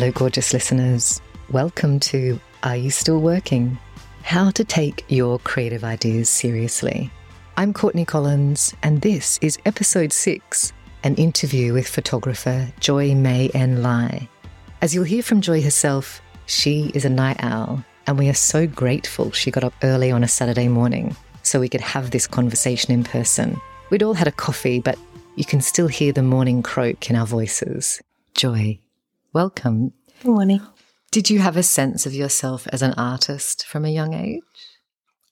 Hello, gorgeous listeners. Welcome to Are You Still Working? How to Take Your Creative Ideas Seriously. I'm Courtney Collins, and this is episode six an interview with photographer Joy Mei En Lai. As you'll hear from Joy herself, she is a night owl, and we are so grateful she got up early on a Saturday morning so we could have this conversation in person. We'd all had a coffee, but you can still hear the morning croak in our voices. Joy, welcome. Good morning. Did you have a sense of yourself as an artist from a young age?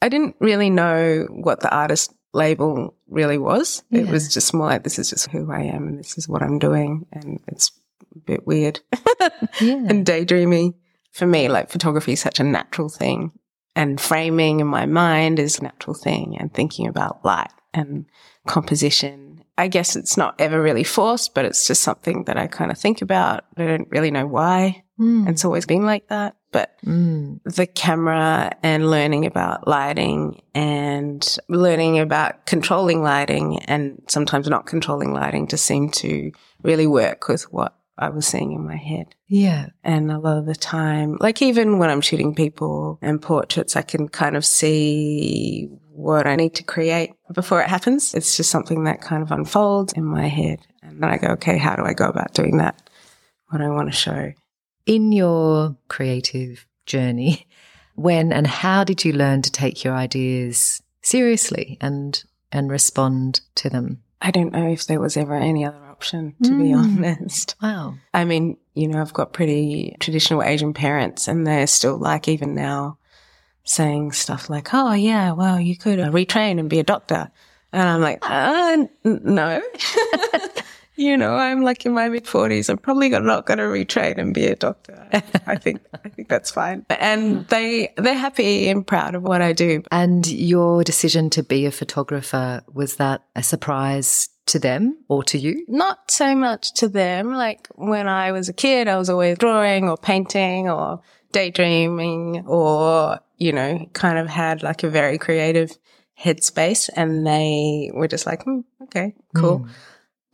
I didn't really know what the artist label really was. Yeah. It was just more like, this is just who I am and this is what I'm doing. And it's a bit weird yeah. and daydreamy. For me, like photography is such a natural thing and framing in my mind is a natural thing and thinking about light and composition. I guess it's not ever really forced, but it's just something that I kind of think about. I don't really know why. Mm. It's always been like that. But mm. the camera and learning about lighting and learning about controlling lighting and sometimes not controlling lighting just seem to really work with what I was seeing in my head. Yeah. And a lot of the time, like even when I'm shooting people and portraits, I can kind of see what I need to create before it happens. It's just something that kind of unfolds in my head. And then I go, okay, how do I go about doing that? What do I want to show. In your creative journey, when and how did you learn to take your ideas seriously and and respond to them? I don't know if there was ever any other option, to mm. be honest. Wow. I mean, you know, I've got pretty traditional Asian parents and they're still like, even now, saying stuff like, oh, yeah, well, you could uh, retrain and be a doctor. And I'm like, uh, no. you know, I'm like in my mid forties. I'm probably not going to retrain and be a doctor. I think, I think that's fine. And they, they're happy and proud of what I do. And your decision to be a photographer, was that a surprise to them or to you? Not so much to them. Like when I was a kid, I was always drawing or painting or daydreaming or, you know, kind of had like a very creative headspace and they were just like, hmm, okay, cool. Mm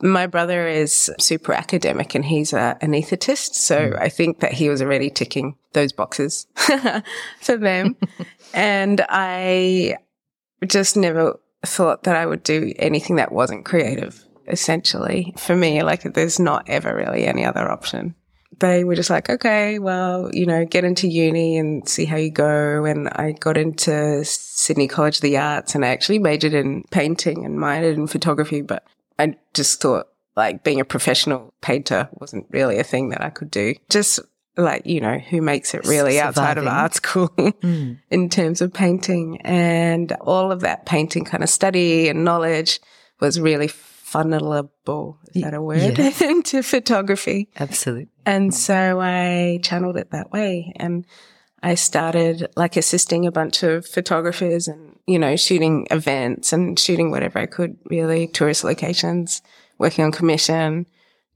my brother is super academic and he's a anaesthetist. So mm. I think that he was already ticking those boxes for them. and I just never thought that I would do anything that wasn't creative, essentially. For me, like there's not ever really any other option. They were just like, okay, well, you know, get into uni and see how you go. And I got into Sydney College of the Arts and I actually majored in painting and minored in photography, but I just thought like being a professional painter wasn't really a thing that I could do. Just like, you know, who makes it really Surviving. outside of art school mm. in terms of painting and all of that painting kind of study and knowledge was really funnelable. Is that a word? Yes. into photography. Absolutely. And so I channeled it that way and I started like assisting a bunch of photographers and, you know, shooting events and shooting whatever I could really, tourist locations, working on commission,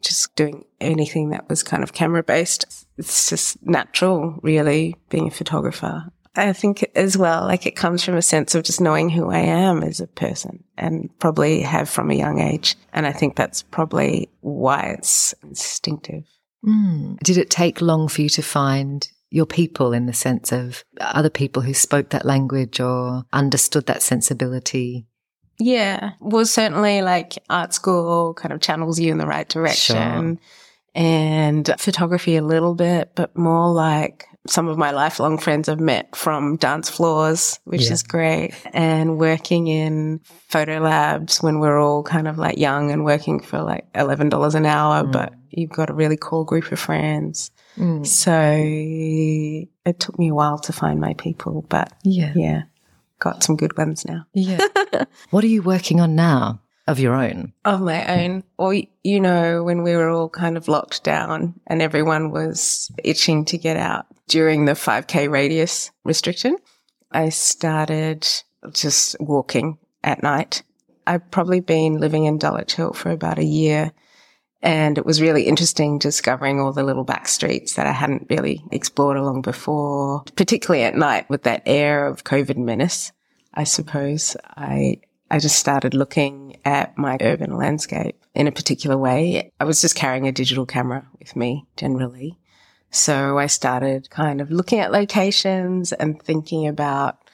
just doing anything that was kind of camera based. It's just natural, really, being a photographer. I think as well, like it comes from a sense of just knowing who I am as a person and probably have from a young age. And I think that's probably why it's instinctive. Mm. Did it take long for you to find your people in the sense of other people who spoke that language or understood that sensibility? Yeah. Well, certainly like art school kind of channels you in the right direction sure. and photography a little bit, but more like some of my lifelong friends I've met from dance floors, which yeah. is great, and working in photo labs when we're all kind of like young and working for like $11 an hour, mm. but you've got a really cool group of friends. Mm. So it took me a while to find my people, but yeah, yeah, got some good ones now. Yeah. what are you working on now of your own? Of my own. Or, you know, when we were all kind of locked down and everyone was itching to get out during the 5K radius restriction, I started just walking at night. I've probably been living in Dulwich Hill for about a year and it was really interesting discovering all the little back streets that I hadn't really explored along before, particularly at night with that air of COVID menace. I suppose I, I just started looking at my urban landscape in a particular way. I was just carrying a digital camera with me generally. So I started kind of looking at locations and thinking about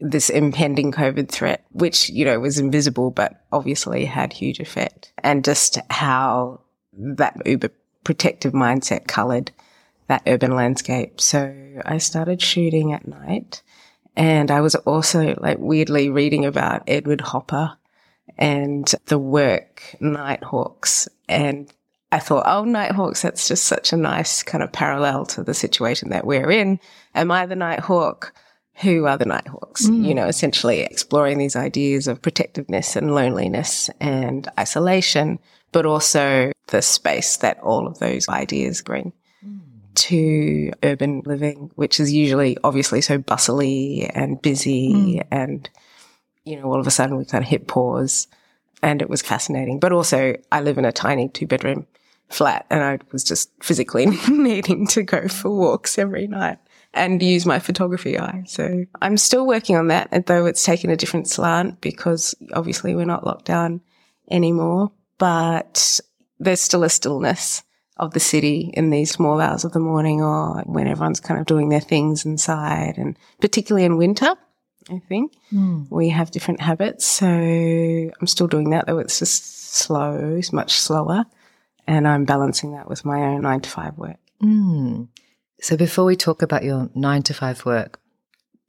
this impending COVID threat, which, you know, was invisible, but obviously had huge effect and just how that uber protective mindset colored that urban landscape. So I started shooting at night and I was also like weirdly reading about Edward Hopper and the work Nighthawks and I thought, oh, Nighthawks, that's just such a nice kind of parallel to the situation that we're in. Am I the Nighthawk? Who are the Nighthawks? Mm. You know, essentially exploring these ideas of protectiveness and loneliness and isolation, but also the space that all of those ideas bring mm. to urban living, which is usually obviously so bustly and busy mm. and, you know, all of a sudden we kind of hit pause and it was fascinating. But also I live in a tiny two bedroom flat and I was just physically needing to go for walks every night and use my photography eye. So I'm still working on that, though it's taken a different slant because obviously we're not locked down anymore, but there's still a stillness of the city in these small hours of the morning or when everyone's kind of doing their things inside and particularly in winter. I think mm. we have different habits. So I'm still doing that, though it's just slow, it's much slower and I'm balancing that with my own nine to five work. Mm. So before we talk about your nine to five work,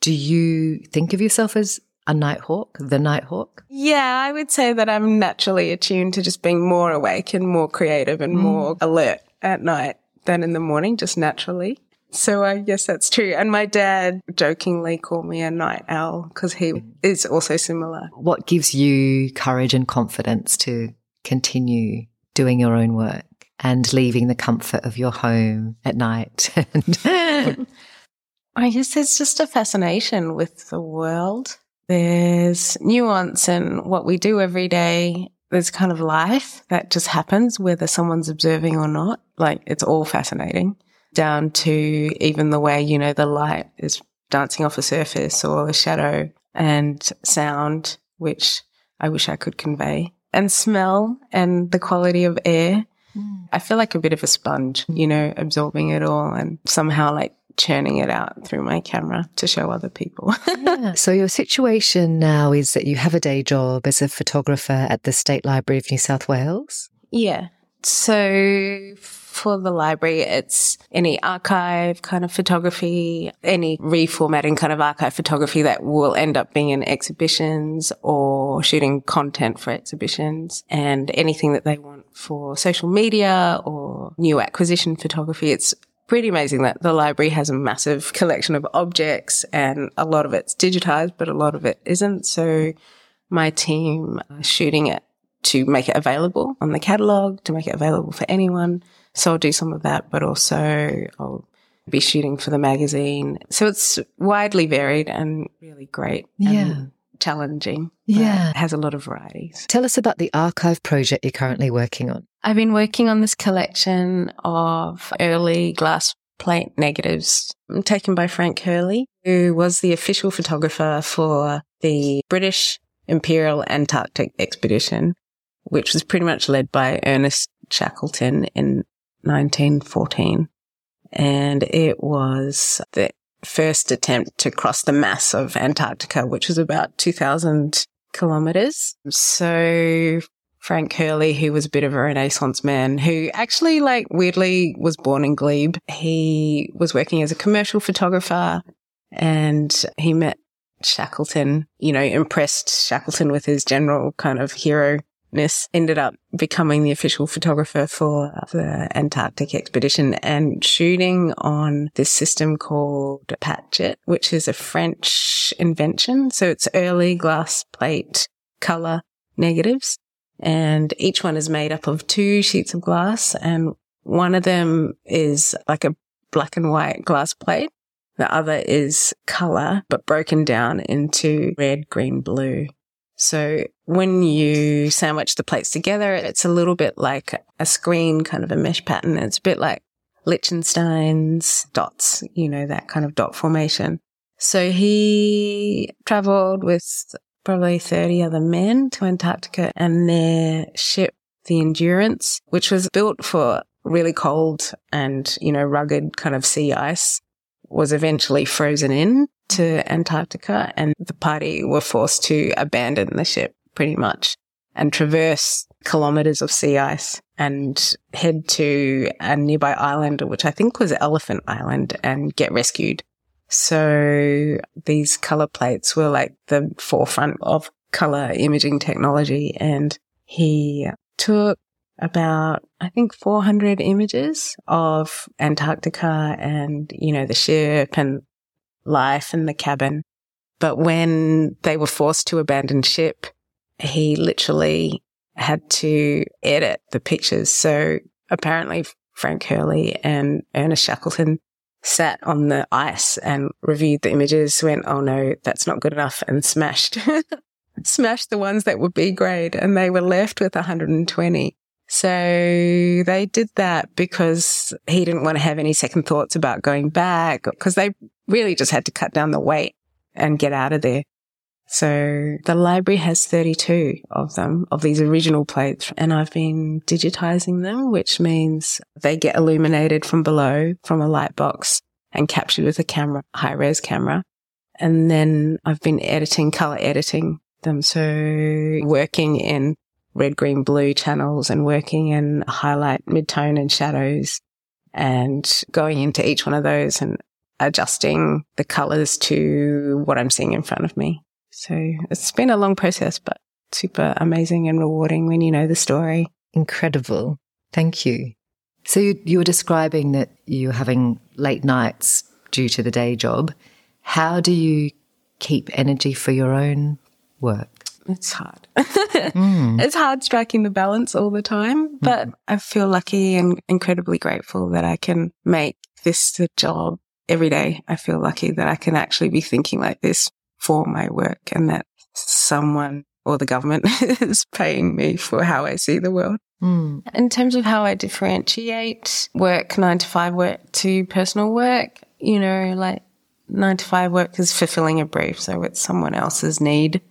do you think of yourself as a nighthawk, the nighthawk? Yeah, I would say that I'm naturally attuned to just being more awake and more creative and mm. more alert at night than in the morning, just naturally. So I guess that's true. And my dad jokingly called me a night owl because he mm. is also similar. What gives you courage and confidence to continue doing your own work and leaving the comfort of your home at night. I guess there's just a fascination with the world. There's nuance in what we do every day. There's kind of life that just happens, whether someone's observing or not. Like it's all fascinating down to even the way, you know, the light is dancing off a surface or a shadow and sound, which I wish I could convey and smell and the quality of air. Mm. I feel like a bit of a sponge, you know, absorbing it all and somehow like churning it out through my camera to show other people. yeah. So your situation now is that you have a day job as a photographer at the State Library of New South Wales? Yeah. So for the library, it's any archive kind of photography, any reformatting kind of archive photography that will end up being in exhibitions or shooting content for exhibitions and anything that they want for social media or new acquisition photography. It's pretty amazing that the library has a massive collection of objects and a lot of it's digitized, but a lot of it isn't. So my team are shooting it to make it available on the catalog, to make it available for anyone. So I'll do some of that, but also I'll be shooting for the magazine. So it's widely varied and really great. Yeah. challenging. Yeah. has a lot of varieties. Tell us about the archive project you're currently working on. I've been working on this collection of early glass plate negatives taken by Frank Hurley, who was the official photographer for the British Imperial Antarctic Expedition, which was pretty much led by Ernest Shackleton in 1914. And it was the first attempt to cross the mass of Antarctica, which was about 2000 kilometers. So Frank Hurley, who was a bit of a renaissance man, who actually like weirdly was born in Glebe. He was working as a commercial photographer and he met Shackleton, you know, impressed Shackleton with his general kind of hero ended up becoming the official photographer for uh, the Antarctic expedition and shooting on this system called Paget, which is a French invention. So it's early glass plate color negatives. And each one is made up of two sheets of glass and one of them is like a black and white glass plate. The other is color, but broken down into red, green, blue. So when you sandwich the plates together, it's a little bit like a screen, kind of a mesh pattern. It's a bit like Lichtenstein's dots, you know, that kind of dot formation. So he traveled with probably 30 other men to Antarctica and their ship, the Endurance, which was built for really cold and, you know, rugged kind of sea ice was eventually frozen in to Antarctica and the party were forced to abandon the ship pretty much and traverse kilometers of sea ice and head to a nearby island, which I think was Elephant Island and get rescued. So these color plates were like the forefront of color imaging technology. And he took about, I think, 400 images of Antarctica and, you know, the ship and life in the cabin. But when they were forced to abandon ship, he literally had to edit the pictures. So apparently Frank Hurley and Ernest Shackleton sat on the ice and reviewed the images, went, Oh no, that's not good enough and smashed, smashed the ones that were B grade and they were left with 120. So they did that because he didn't want to have any second thoughts about going back because they really just had to cut down the weight and get out of there. So the library has 32 of them, of these original plates, and I've been digitizing them, which means they get illuminated from below from a light box and captured with a camera, high res camera. And then I've been editing, color editing them. So working in red, green, blue channels and working in highlight, midtone and shadows and going into each one of those and adjusting the colors to what I'm seeing in front of me. So it's been a long process, but super amazing and rewarding when you know the story. Incredible. Thank you. So you, you were describing that you're having late nights due to the day job. How do you keep energy for your own work? It's hard. mm. It's hard striking the balance all the time, but mm. I feel lucky and incredibly grateful that I can make this the job every day. I feel lucky that I can actually be thinking like this for my work and that someone or the government is paying me for how I see the world. Mm. In terms of how I differentiate work, nine to five work to personal work, you know, like nine to five work is fulfilling a brief. So it's someone else's need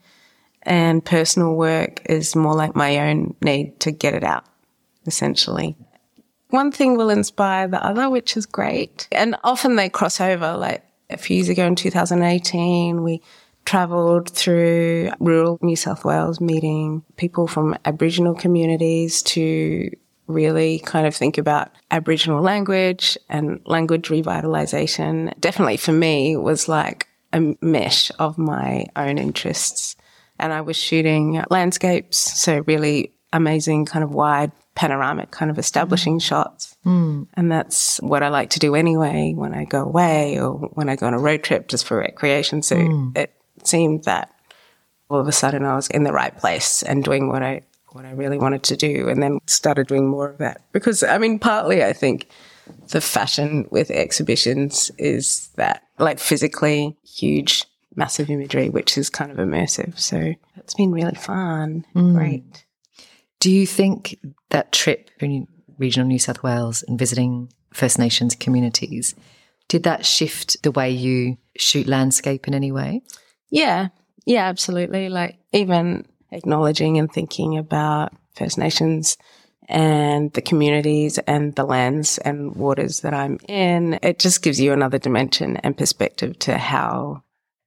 and personal work is more like my own need to get it out, essentially. One thing will inspire the other, which is great. And often they cross over. Like a few years ago in 2018, we travelled through rural New South Wales meeting people from Aboriginal communities to really kind of think about Aboriginal language and language revitalisation. Definitely for me was like a mesh of my own interests. And I was shooting landscapes, so really amazing kind of wide panoramic kind of establishing mm. shots. Mm. And that's what I like to do anyway when I go away or when I go on a road trip just for recreation. So mm. it seemed that all of a sudden I was in the right place and doing what I what I really wanted to do and then started doing more of that. Because I mean partly I think the fashion with exhibitions is that like physically huge massive imagery which is kind of immersive. So it's been really fun. Mm. Great. Do you think that trip in regional New South Wales and visiting First Nations communities did that shift the way you shoot landscape in any way? Yeah. Yeah, absolutely. Like even acknowledging and thinking about First Nations and the communities and the lands and waters that I'm in, it just gives you another dimension and perspective to how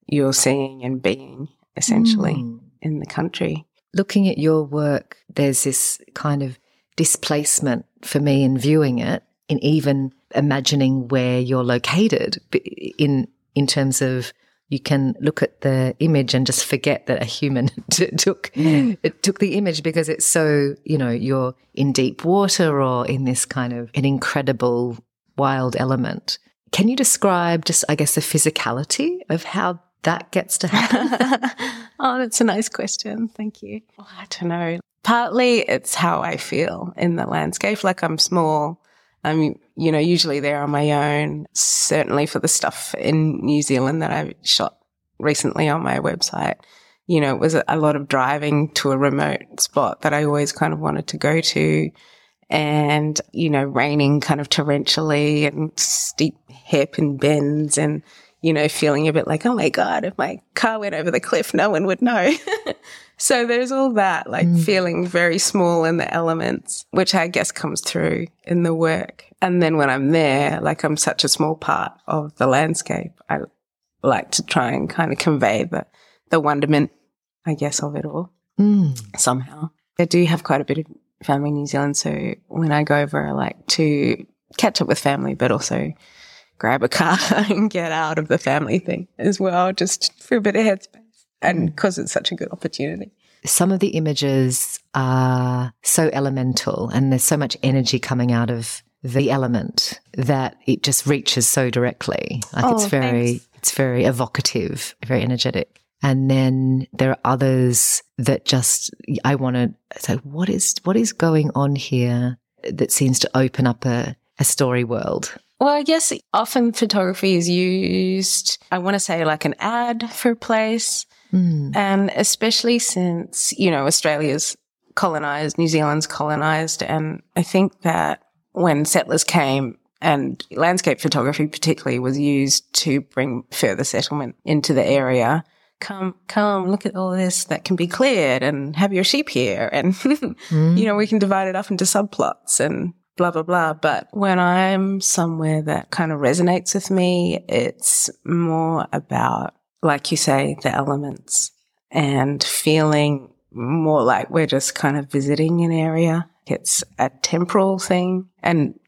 you're seeing and being essentially mm. in the country. Looking at your work, there's this kind of displacement for me in viewing it, in even imagining where you're located in in terms of you can look at the image and just forget that a human t- took mm. it took the image because it's so you know you're in deep water or in this kind of an incredible wild element. Can you describe just I guess the physicality of how that gets to happen? oh, that's a nice question. Thank you. Oh, I don't know. Partly it's how I feel in the landscape. Like I'm small I'm, you know, usually there on my own. Certainly for the stuff in New Zealand that I shot recently on my website, you know, it was a lot of driving to a remote spot that I always kind of wanted to go to and, you know, raining kind of torrentially and steep hairpin bends and, you know, feeling a bit like, oh my God, if my car went over the cliff, no one would know. So there's all that, like mm. feeling very small in the elements, which I guess comes through in the work. And then when I'm there, like I'm such a small part of the landscape, I like to try and kind of convey the, the wonderment, I guess, of it all mm. somehow. I do have quite a bit of family in New Zealand. So when I go over, I like to catch up with family, but also grab a car and get out of the family thing as well, just for a bit of headspace and because it's such a good opportunity. Some of the images are so elemental and there's so much energy coming out of the element that it just reaches so directly. Like oh, it's very, thanks. it's very evocative, very energetic. And then there are others that just, I want to say, what is, what is going on here that seems to open up a, a story world? Well, I guess often photography is used, I want to say like an ad for a place Mm. And especially since, you know, Australia's colonized, New Zealand's colonized. And I think that when settlers came and landscape photography particularly was used to bring further settlement into the area. Come, come, look at all this that can be cleared and have your sheep here. And, mm. you know, we can divide it up into subplots and blah, blah, blah. But when I'm somewhere that kind of resonates with me, it's more about like you say, the elements and feeling more like we're just kind of visiting an area. It's a temporal thing. And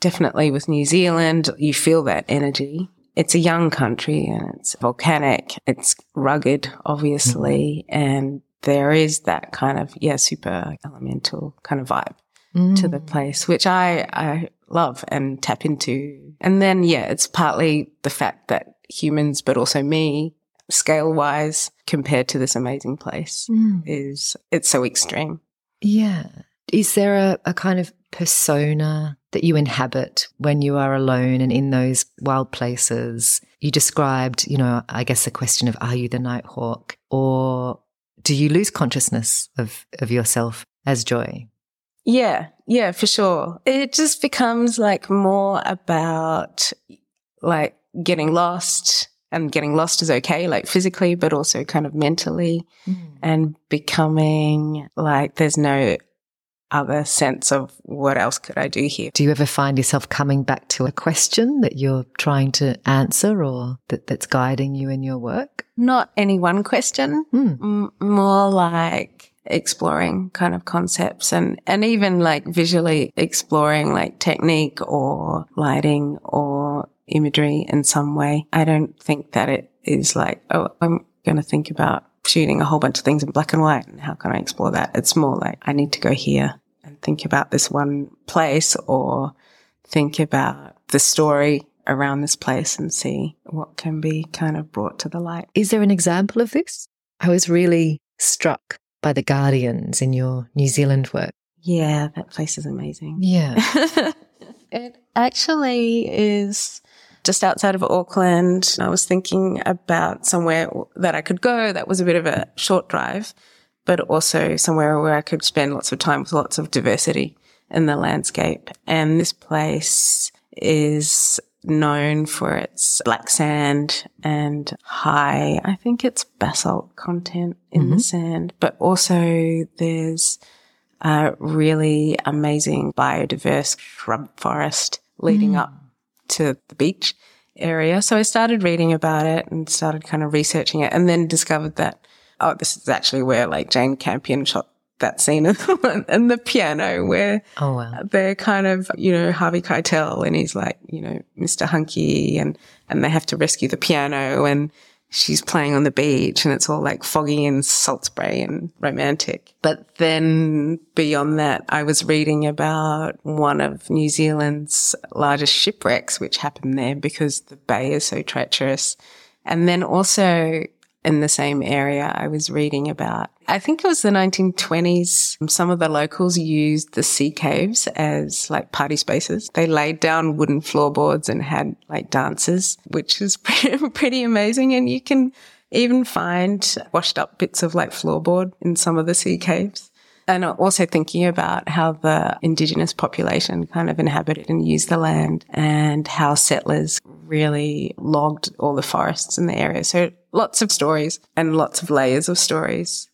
definitely with New Zealand, you feel that energy. It's a young country and it's volcanic. It's rugged, obviously. Mm. And there is that kind of, yeah, super elemental kind of vibe mm. to the mm. place, which I, I love and tap into. And then, yeah, it's partly the fact that humans, but also me, scale wise, compared to this amazing place, mm. is it's so extreme. Yeah. Is there a, a kind of persona that you inhabit when you are alone and in those wild places? You described, you know, I guess the question of are you the nighthawk or do you lose consciousness of, of yourself as joy? Yeah, yeah, for sure. It just becomes like more about like getting lost and getting lost is okay, like physically, but also kind of mentally mm. and becoming like there's no other sense of what else could I do here. Do you ever find yourself coming back to a question that you're trying to answer or that, that's guiding you in your work? Not any one question, mm. M- more like exploring kind of concepts and, and even like visually exploring like technique or lighting or imagery in some way. I don't think that it is like, oh, I'm going to think about shooting a whole bunch of things in black and white and how can I explore that? It's more like I need to go here and think about this one place or think about the story around this place and see what can be kind of brought to the light. Is there an example of this? I was really struck by the Guardians in your New Zealand work. Yeah, that place is amazing. Yeah. it actually is just outside of Auckland. I was thinking about somewhere that I could go that was a bit of a short drive, but also somewhere where I could spend lots of time with lots of diversity in the landscape. And this place is known for its black sand and high, I think it's basalt content in mm-hmm. the sand, but also there's a really amazing biodiverse shrub forest leading mm. up to the beach area. So I started reading about it and started kind of researching it and then discovered that, oh, this is actually where like Jane Campion shot that scene and the piano where oh, wow. they're kind of, you know, Harvey Keitel and he's like, you know, Mr. Hunky and, and they have to rescue the piano and she's playing on the beach and it's all like foggy and salt spray and romantic. But then beyond that, I was reading about one of New Zealand's largest shipwrecks, which happened there because the bay is so treacherous. And then also in the same area I was reading about. I think it was the 1920s. Some of the locals used the sea caves as like party spaces. They laid down wooden floorboards and had like dances, which is pretty amazing. And you can even find washed up bits of like floorboard in some of the sea caves. And also thinking about how the indigenous population kind of inhabited and used the land and how settlers really logged all the forests in the area. So lots of stories and lots of layers of stories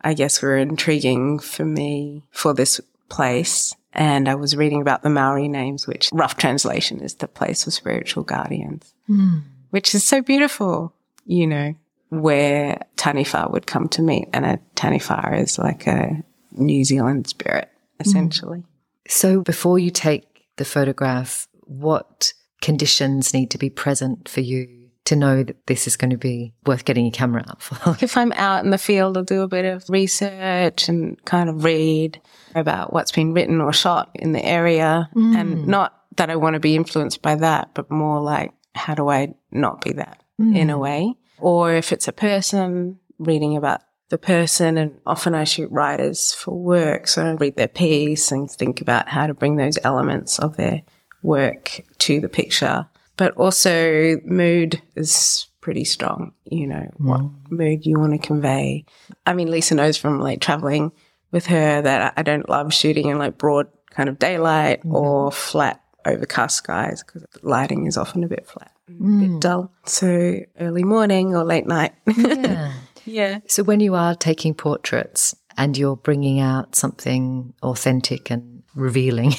I guess were intriguing for me for this place. And I was reading about the Maori names, which rough translation is the place of spiritual guardians, mm. which is so beautiful, you know, where Taniwha would come to meet. And a Taniwha is like a New Zealand spirit, essentially. Mm. So before you take the photograph, what conditions need to be present for you to know that this is going to be worth getting your camera out for? if I'm out in the field, I'll do a bit of research and kind of read about what's been written or shot in the area. Mm. And not that I want to be influenced by that, but more like, how do I not be that mm. in a way? Or if it's a person, reading about the person. And often I shoot writers for work. So I read their piece and think about how to bring those elements of their work to the picture. But also mood is pretty strong, you know, mm. what mood you want to convey. I mean, Lisa knows from like traveling with her that I don't love shooting in like broad kind of daylight mm. or flat overcast skies because lighting is often a bit flat, mm. a bit mm. dull. So early morning or late night. Yeah. yeah. So when you are taking portraits and you're bringing out something authentic and revealing,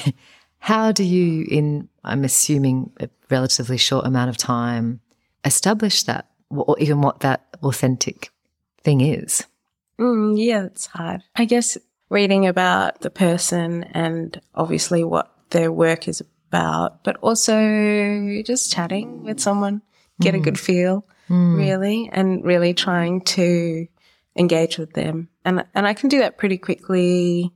how do you, in I'm assuming a relatively short amount of time, establish that, or even what that authentic thing is? Mm, yeah, it's hard. I guess reading about the person and obviously what their work is about, but also just chatting with someone, get mm. a good feel, mm. really, and really trying to engage with them. And and I can do that pretty quickly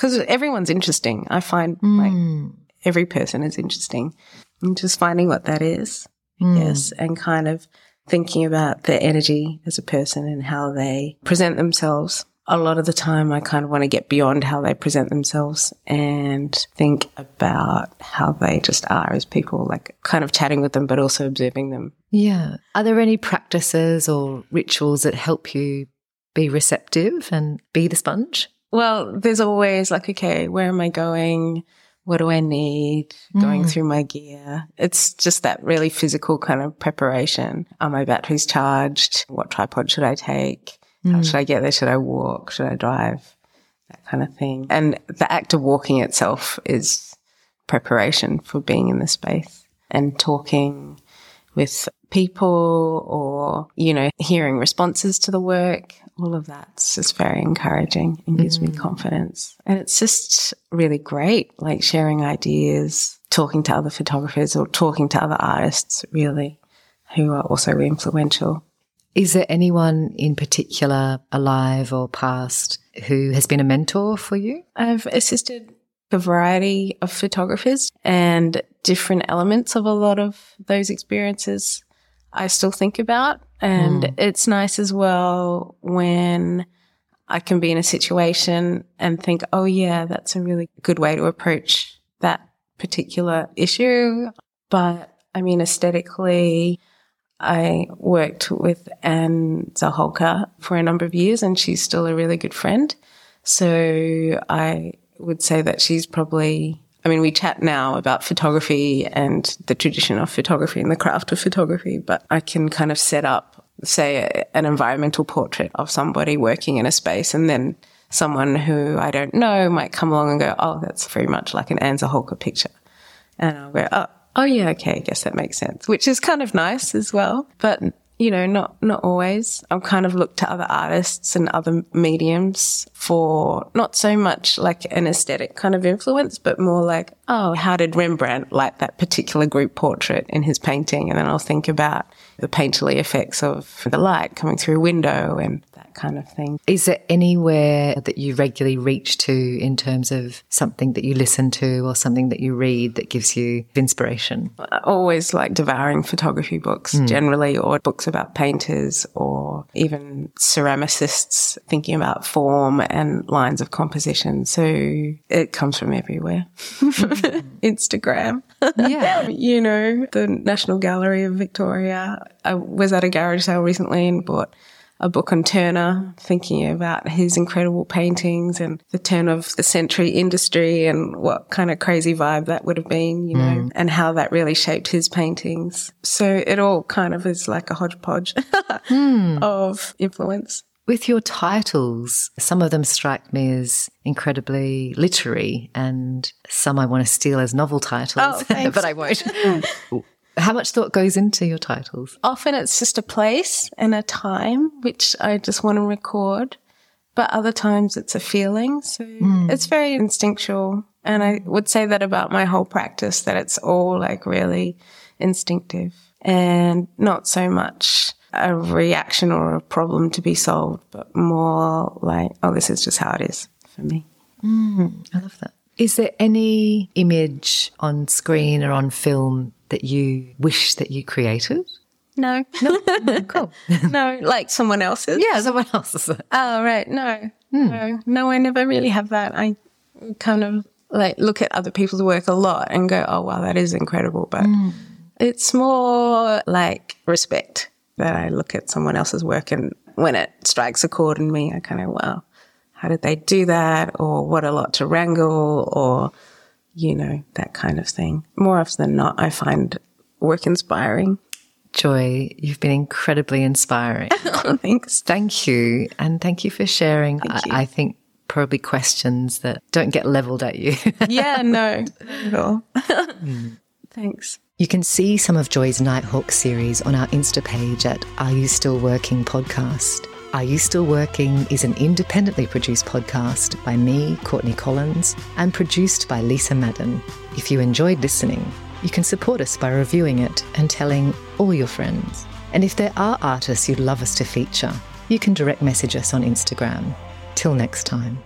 because everyone's interesting. I find mm. like every person is interesting. And just finding what that is, mm. yes, and kind of thinking about their energy as a person and how they present themselves. A lot of the time, I kind of want to get beyond how they present themselves and think about how they just are as people, like kind of chatting with them, but also observing them. Yeah. Are there any practices or rituals that help you be receptive and be the sponge? Well, there's always like, okay, where am I going? What do I need? Going mm. through my gear. It's just that really physical kind of preparation. Are my batteries charged? What tripod should I take? Mm. How should I get there? Should I walk? Should I drive? That kind of thing. And the act of walking itself is preparation for being in the space and talking with people or, you know, hearing responses to the work all of that's just very encouraging and gives mm. me confidence. And it's just really great, like sharing ideas, talking to other photographers or talking to other artists, really, who are also influential. Is there anyone in particular, alive or past, who has been a mentor for you? I've assisted a variety of photographers and different elements of a lot of those experiences I still think about. And mm. it's nice as well when I can be in a situation and think, oh, yeah, that's a really good way to approach that particular issue. But I mean, aesthetically, I worked with Anne Zahalka for a number of years and she's still a really good friend. So I would say that she's probably I mean, we chat now about photography and the tradition of photography and the craft of photography, but I can kind of set up, say, an environmental portrait of somebody working in a space and then someone who I don't know might come along and go, oh, that's very much like an Anne Zahalka picture. And I'll go, oh, oh yeah, okay, I guess that makes sense, which is kind of nice as well. But you know, not, not always. I've kind of looked to other artists and other mediums for not so much like an aesthetic kind of influence, but more like, oh, how did Rembrandt like that particular group portrait in his painting? And then I'll think about the painterly effects of the light coming through a window and kind of thing. Is there anywhere that you regularly reach to in terms of something that you listen to or something that you read that gives you inspiration? I always like devouring photography books mm. generally, or books about painters or even ceramicists thinking about form and lines of composition. So it comes from everywhere. Instagram. Yeah. you know, the National Gallery of Victoria. I was at a garage sale recently and bought a book on Turner, thinking about his incredible paintings and the turn of the century industry and what kind of crazy vibe that would have been, you know, mm. and how that really shaped his paintings. So it all kind of is like a hodgepodge mm. of influence. With your titles, some of them strike me as incredibly literary, and some I want to steal as novel titles, Oh, but I won't. How much thought goes into your titles? Often it's just a place and a time, which I just want to record. But other times it's a feeling. So hmm. it's very instinctual. And I would say that about my whole practice, that it's all like really instinctive and not so much a reaction or a problem to be solved, but more like, oh, this is just how it is for me. Hmm. I love that. Is there any image on screen or on film that you wish that you created? No, no, Cool. no, like someone else's. yeah, someone else's. Oh, right. No, hmm. no, no, I never really have that. I kind of like look at other people's work a lot and go, oh, wow, that is incredible. But hmm. it's more like respect that I look at someone else's work and when it strikes a chord in me, I kind of, wow, how did they do that? Or what a lot to wrangle or, you know, that kind of thing. More often than not, I find work inspiring. Joy, you've been incredibly inspiring. Oh, thanks. thank you. And thank you for sharing, you. I, I think, probably questions that don't get leveled at you. Yeah, no, at all. Hmm. Thanks. You can see some of Joy's Nighthawk series on our Insta page at Are You Still Working podcast. Are You Still Working is an independently produced podcast by me, Courtney Collins, and produced by Lisa Madden. If you enjoyed listening, you can support us by reviewing it and telling all your friends. And if there are artists you'd love us to feature, you can direct message us on Instagram. Till next time.